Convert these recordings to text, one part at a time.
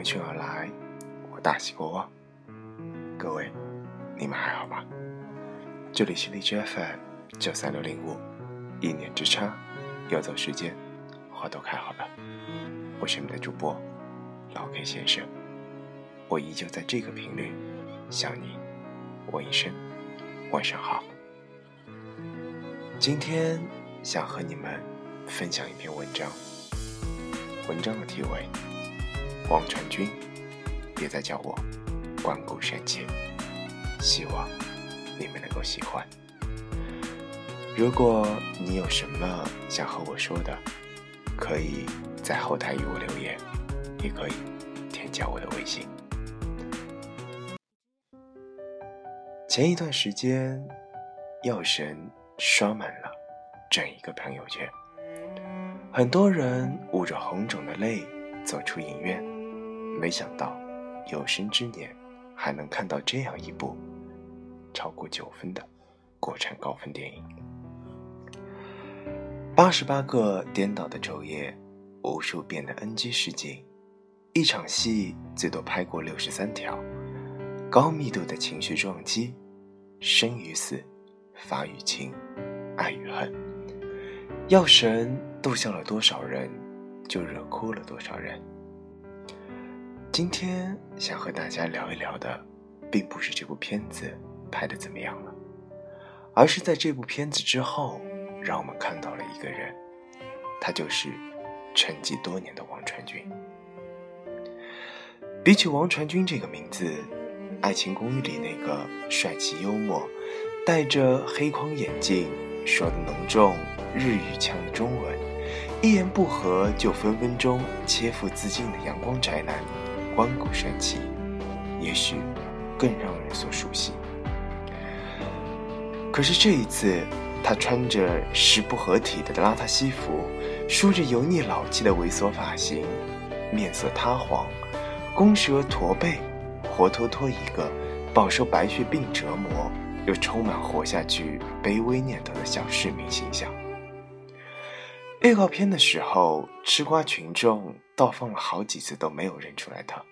闻讯而来，我大喜过望。各位，你们还好吗？这里是荔枝 FM 九三六零五，一念之差，游走时间，花都开好了。我是你们的主播老 K 先生，我依旧在这个频率向你问一声晚上好。今天想和你们分享一篇文章，文章的题为《王传君》，别再叫我关谷神奇，希望你们能够喜欢。如果你有什么想和我说的，可以在后台与我留言，也可以添加我的微信。前一段时间，药神。刷满了整一个朋友圈，很多人捂着红肿的泪走出影院，没想到有生之年还能看到这样一部超过九分的国产高分电影。八十八个颠倒的昼夜，无数遍的 NG 试镜，一场戏最多拍过六十三条，高密度的情绪撞击，生与死。发与情，爱与恨，药神逗笑了多少人，就惹哭了多少人。今天想和大家聊一聊的，并不是这部片子拍的怎么样了，而是在这部片子之后，让我们看到了一个人，他就是沉寂多年的王传君。比起王传君这个名字，《爱情公寓》里那个帅气幽默。戴着黑框眼镜，说的浓重日语腔的中文，一言不合就分分钟切腹自尽的阳光宅男，关谷神奇，也许更让人所熟悉。可是这一次，他穿着十不合体的邋遢西服，梳着油腻老气的猥琐发型，面色塌黄，弓蛇驼背，活脱脱一个饱受白血病折磨。又充满活下去卑微念头的小市民形象。预告片的时候，吃瓜群众倒放了好几次都没有认出来他，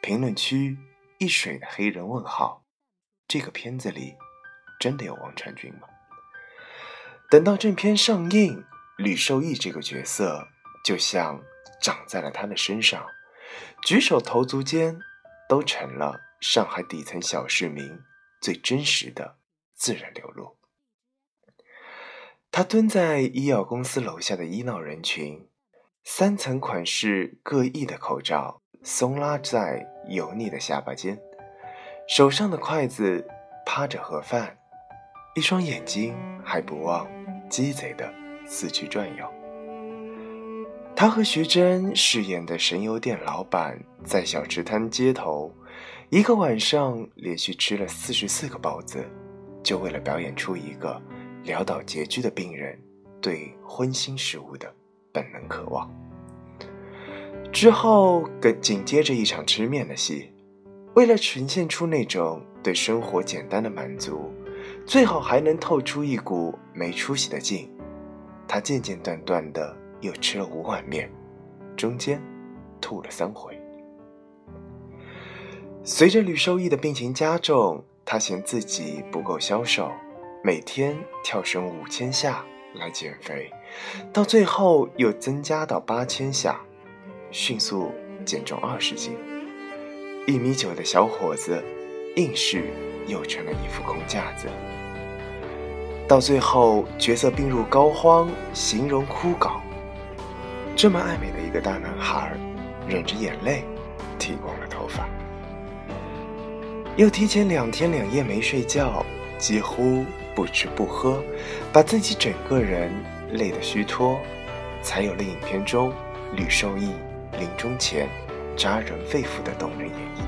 评论区一水的黑人问号：这个片子里真的有王传君吗？等到正片上映，吕受益这个角色就像长在了他的身上，举手投足间都成了上海底层小市民。最真实的自然流露。他蹲在医药公司楼下的医闹人群，三层款式各异的口罩松拉在油腻的下巴尖，手上的筷子趴着盒饭，一双眼睛还不忘鸡贼的四处转悠。他和徐峥饰演的神油店老板在小吃摊街头。一个晚上连续吃了四十四个包子，就为了表演出一个潦倒拮据的病人对荤腥食物的本能渴望。之后跟紧接着一场吃面的戏，为了呈现出那种对生活简单的满足，最好还能透出一股没出息的劲，他间间断断的又吃了五碗面，中间吐了三回。随着吕受益的病情加重，他嫌自己不够消瘦，每天跳绳五千下来减肥，到最后又增加到八千下，迅速减重二十斤。一米九的小伙子，硬是又成了一副空架子。到最后角色病入膏肓，形容枯槁。这么爱美的一个大男孩，忍着眼泪，剃光了头发。又提前两天两夜没睡觉，几乎不吃不喝，把自己整个人累得虚脱，才有了影片中吕受益临终前扎人肺腑的动人演绎。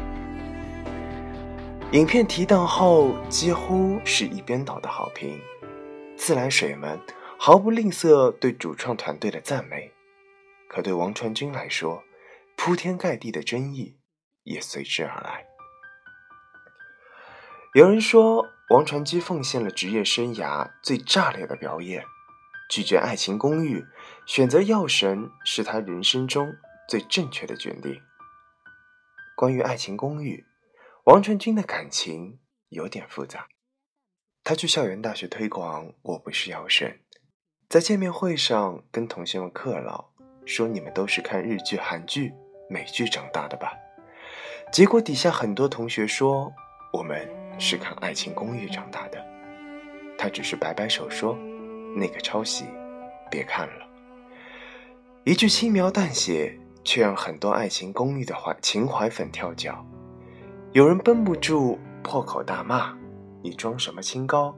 影片提档后，几乎是一边倒的好评，自来水们毫不吝啬对主创团队的赞美，可对王传君来说，铺天盖地的争议也随之而来。有人说，王传君奉献了职业生涯最炸裂的表演，拒绝《爱情公寓》，选择《药神》是他人生中最正确的决定。关于《爱情公寓》，王传君的感情有点复杂。他去校园大学推广《我不是药神》，在见面会上跟同学们客唠，说你们都是看日剧、韩剧、美剧长大的吧？结果底下很多同学说我们是看《爱情公寓》长大的。他只是摆摆手说：“那个抄袭，别看了。”一句轻描淡写，却让很多《爱情公寓》的怀情怀粉跳脚。有人绷不住破口大骂。你装什么清高？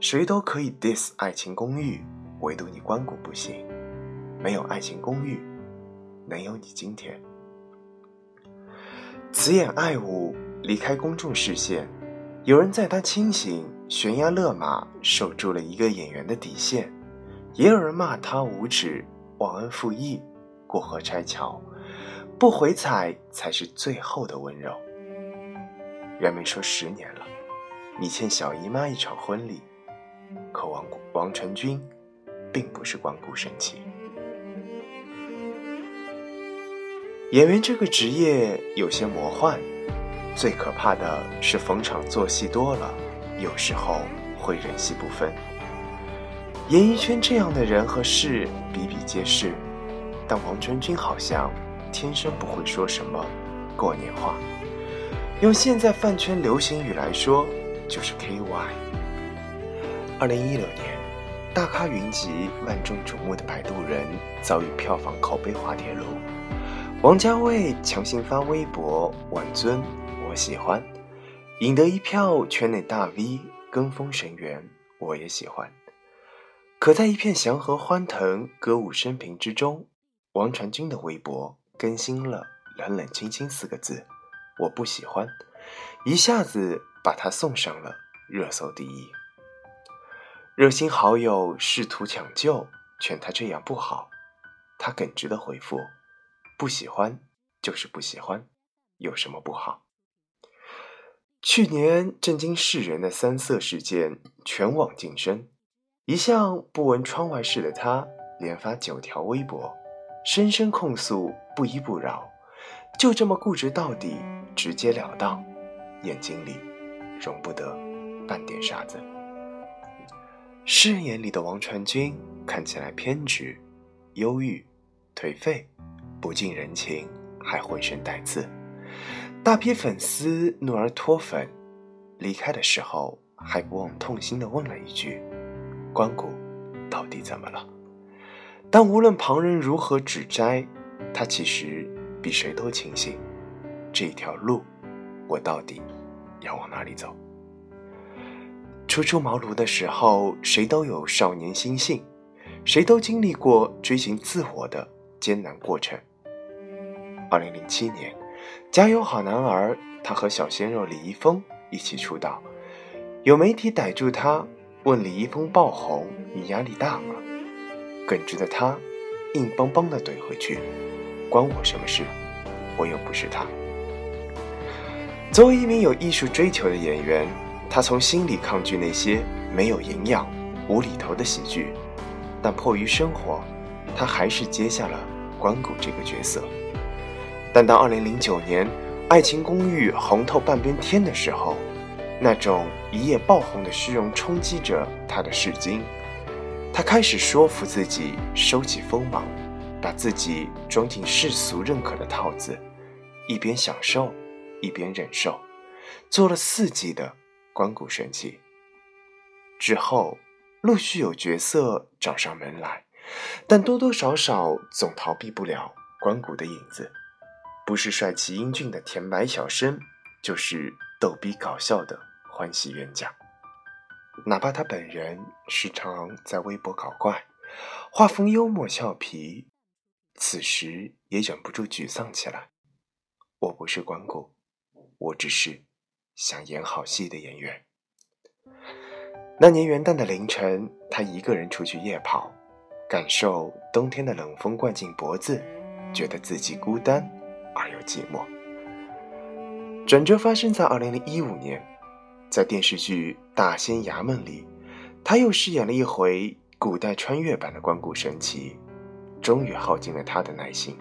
谁都可以 diss《爱情公寓》，唯独你关谷不行。没有《爱情公寓》，能有你今天？此演爱舞离开公众视线，有人在他清醒悬崖勒马，守住了一个演员的底线；也有人骂他无耻忘恩负义，过河拆桥，不回踩才是最后的温柔。人们说十年了。你欠小姨妈一场婚礼，可王王传君并不是光顾生气。演员这个职业有些魔幻，最可怕的是逢场作戏多了，有时候会人戏不分。演艺圈这样的人和事比比皆是，但王传君好像天生不会说什么过年话。用现在饭圈流行语来说。就是 K Y。二零一六年，大咖云集、万众瞩目的《摆渡人》遭遇票房口碑滑铁卢。王家卫强行发微博：“挽尊，我喜欢”，引得一票圈内大 V 跟风神援：“我也喜欢”。可在一片祥和欢腾、歌舞升平之中，王传君的微博更新了“冷冷清清”四个字：“我不喜欢”，一下子。把他送上了热搜第一。热心好友试图抢救，劝他这样不好。他耿直的回复：“不喜欢就是不喜欢，有什么不好？”去年震惊世人的三色事件全网晋升，一向不闻窗外事的他，连发九条微博，声声控诉，不依不饶，就这么固执到底，直截了当，眼睛里。容不得半点傻子。世人眼里的王传君看起来偏执、忧郁、颓废，不近人情，还浑身带刺。大批粉丝怒而脱粉，离开的时候还不忘痛心地问了一句：“关谷到底怎么了？”但无论旁人如何指摘，他其实比谁都清醒。这条路，我到底。要往哪里走？初出茅庐的时候，谁都有少年心性，谁都经历过追寻自我的艰难过程。二零零七年，《加油好男儿》，他和小鲜肉李易峰一起出道。有媒体逮住他，问李易峰爆红，你压力大吗？耿直的他，硬邦邦的怼回去：“关我什么事？我又不是他。”作为一名有艺术追求的演员，他从心里抗拒那些没有营养、无厘头的喜剧，但迫于生活，他还是接下了关谷这个角色。但当2009年《爱情公寓》红透半边天的时候，那种一夜爆红的虚荣冲击着他的视经，他开始说服自己收起锋芒，把自己装进世俗认可的套子，一边享受。一边忍受，做了四季的关谷神器。之后，陆续有角色找上门来，但多多少少总逃避不了关谷的影子。不是帅气英俊的甜白小生，就是逗逼搞笑的欢喜冤家。哪怕他本人时常在微博搞怪，画风幽默俏皮，此时也忍不住沮丧起来。我不是关谷。我只是想演好戏的演员。那年元旦的凌晨，他一个人出去夜跑，感受冬天的冷风灌进脖子，觉得自己孤单而又寂寞。转折发生在二零零一五年，在电视剧《大仙衙门》里，他又饰演了一回古代穿越版的关谷神奇，终于耗尽了他的耐心。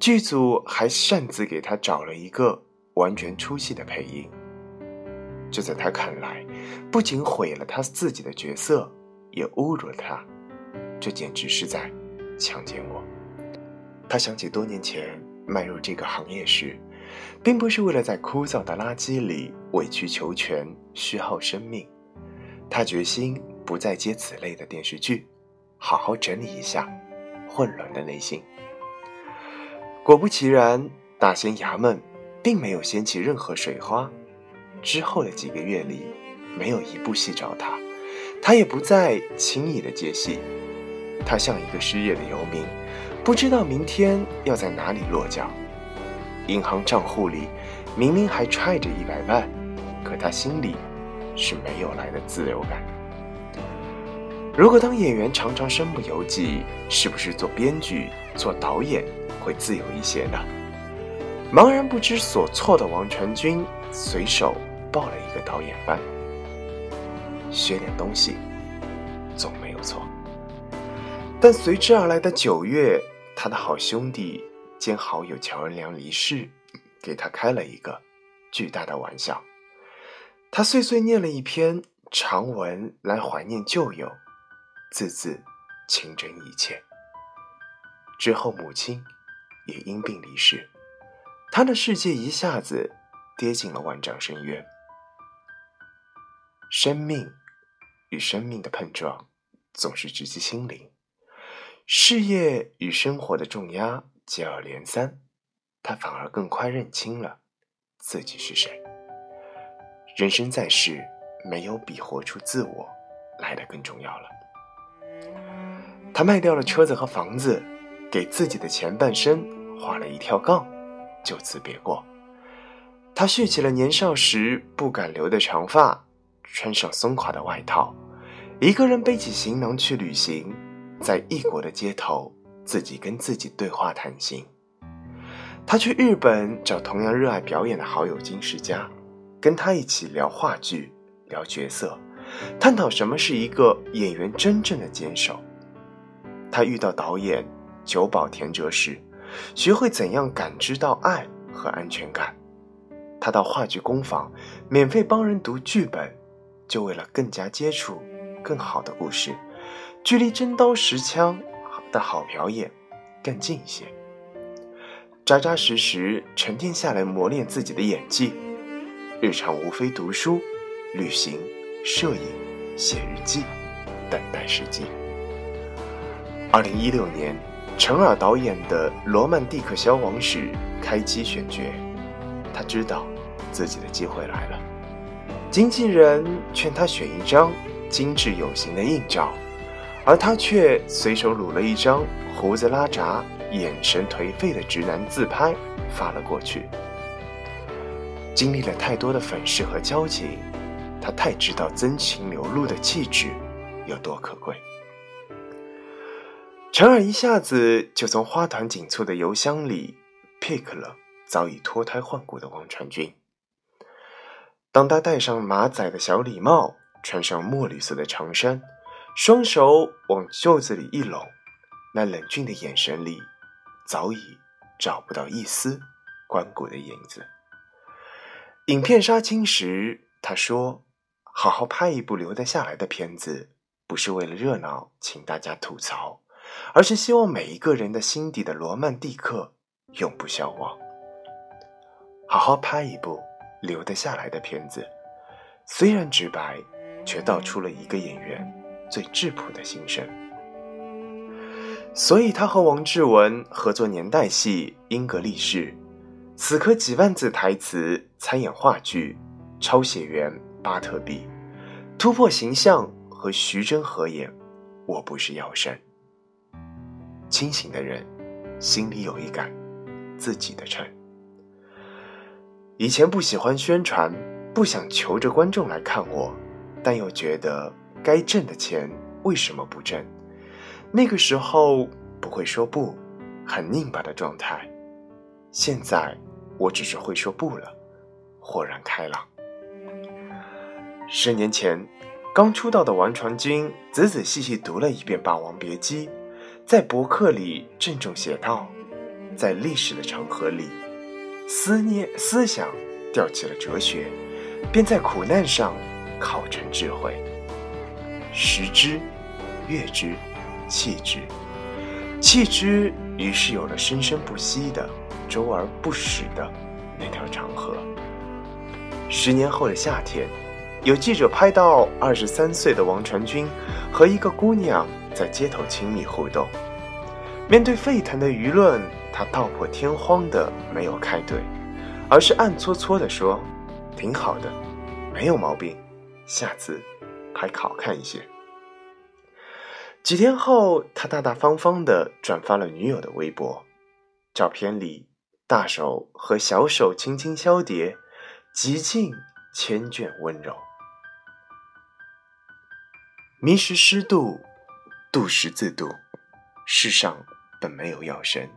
剧组还擅自给他找了一个完全出戏的配音。这在他看来，不仅毁了他自己的角色，也侮辱了他。这简直是在强奸我。他想起多年前迈入这个行业时，并不是为了在枯燥的垃圾里委曲求全、虚耗生命。他决心不再接此类的电视剧，好好整理一下混乱的内心。果不其然，大仙衙门并没有掀起任何水花。之后的几个月里，没有一部戏找他，他也不再轻易的接戏。他像一个失业的游民，不知道明天要在哪里落脚。银行账户里明明还揣着一百万，可他心里是没有来的自由感。如果当演员常常身不由己，是不是做编剧、做导演会自由一些呢？茫然不知所措的王传君随手报了一个导演班，学点东西总没有错。但随之而来的九月，他的好兄弟兼好友乔恩良离世，给他开了一个巨大的玩笑。他碎碎念了一篇长文来怀念旧友，字字情真意切。之后，母亲也因病离世，他的世界一下子跌进了万丈深渊。生命与生命的碰撞，总是直击心灵。事业与生活的重压接二连三，他反而更快认清了自己是谁。人生在世，没有比活出自我来的更重要了。他卖掉了车子和房子，给自己的前半生画了一条杠，就此别过。他蓄起了年少时不敢留的长发，穿上松垮的外套，一个人背起行囊去旅行。在异国的街头，自己跟自己对话谈心。他去日本找同样热爱表演的好友金世佳，跟他一起聊话剧、聊角色，探讨什么是一个演员真正的坚守。他遇到导演久保田哲时，学会怎样感知到爱和安全感。他到话剧工坊免费帮人读剧本，就为了更加接触更好的故事。距离真刀实枪的好表演更近一些，扎扎实实沉淀下来磨练自己的演技。日常无非读书、旅行、摄影、写日记，等待时机。二零一六年，陈耳导演的《罗曼蒂克消亡史》开机选角，他知道自己的机会来了。经纪人劝他选一张精致有型的硬照。而他却随手撸了一张胡子拉碴、眼神颓废的直男自拍发了过去。经历了太多的粉饰和交情，他太知道真情流露的气质有多可贵。陈耳一下子就从花团锦簇的邮箱里 pick 了早已脱胎换骨的王传君。当他戴上马仔的小礼帽，穿上墨绿色的长衫。双手往袖子里一拢，那冷峻的眼神里，早已找不到一丝关谷的影子。影片杀青时，他说：“好好拍一部留得下来的片子，不是为了热闹，请大家吐槽，而是希望每一个人的心底的罗曼蒂克永不消亡。好好拍一部留得下来的片子，虽然直白，却道出了一个演员。”最质朴的心声，所以他和王志文合作年代戏《英格力士》，死磕几万字台词，参演话剧《抄写员巴特比》，突破形象和徐峥合演《我不是药神》。清醒的人心里有一杆自己的秤。以前不喜欢宣传，不想求着观众来看我，但又觉得。该挣的钱为什么不挣？那个时候不会说不，很拧巴的状态。现在我只是会说不了，豁然开朗。十年前刚出道的王传君仔仔细细读了一遍《霸王别姬》，在博客里郑重写道：“在历史的长河里，思念思想吊起了哲学，便在苦难上考成智慧。食之，悦之，弃之，弃之，于是有了生生不息的、周而不始的那条长河。十年后的夏天，有记者拍到二十三岁的王传君和一个姑娘在街头亲密互动。面对沸腾的舆论，他道破天荒的没有开怼，而是暗搓搓的说：“挺好的，没有毛病，下次还好看一些。”几天后，他大大方方的转发了女友的微博，照片里大手和小手轻轻交叠，极尽千卷温柔。迷失湿度，度时自度，世上。本没有药神，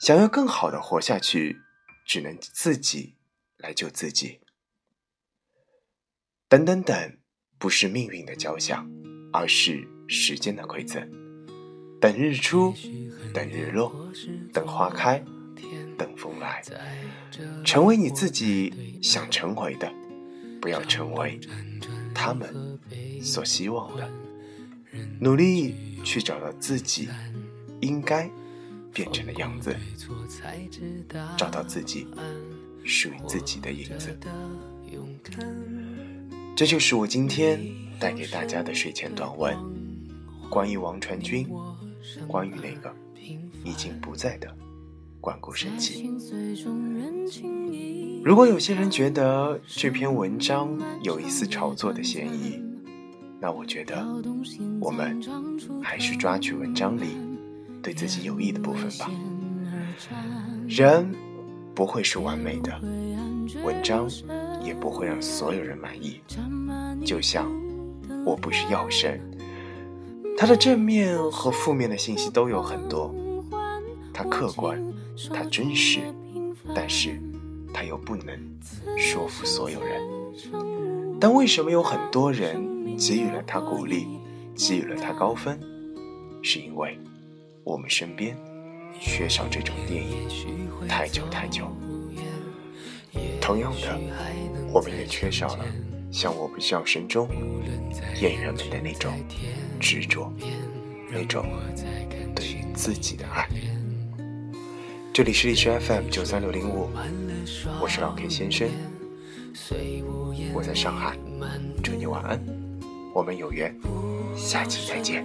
想要更好的活下去，只能自己来救自己。等等等，不是命运的交响，而是时间的馈赠。等日出，等日落，等花开，等风来。成为你自己想成为的，不要成为他们所希望的。努力去找到自己。应该变成的样子，找到自己属于自己的影子。这就是我今天带给大家的睡前短文，关于王传君，关于那个已经不在的关谷神奇。如果有些人觉得这篇文章有一丝炒作的嫌疑，那我觉得我们还是抓取文章里。对自己有益的部分吧。人不会是完美的，文章也不会让所有人满意。就像我不是药神，它的正面和负面的信息都有很多。它客观，它真实，但是它又不能说服所有人。但为什么有很多人给予了他鼓励，给予了他高分？是因为。我们身边缺少这种电影太久太久。同样的，我们也缺少了像我们笑声中演员们的那种执着，那种对于自己的爱。这里是荔枝 FM 九三六零五，我是老 K 先生，我在上海，祝你晚安，我们有缘，下期再见。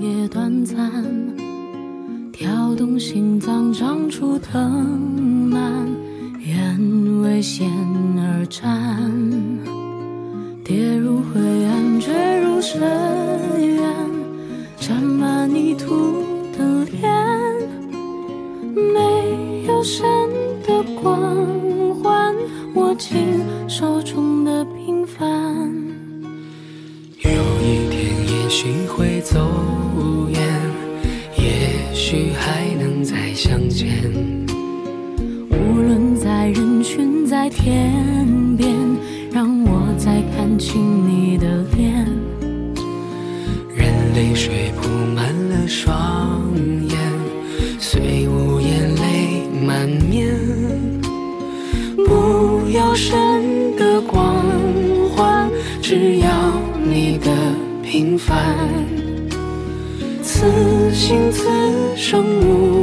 也短暂，跳动心脏长出藤蔓，愿为险而战，跌入灰暗，坠入深渊，沾满泥土的脸，没有神天边，让我再看清你的脸。任泪水铺满了双眼，虽无言泪满面。不要神的光环，只要你的平凡。此心此生无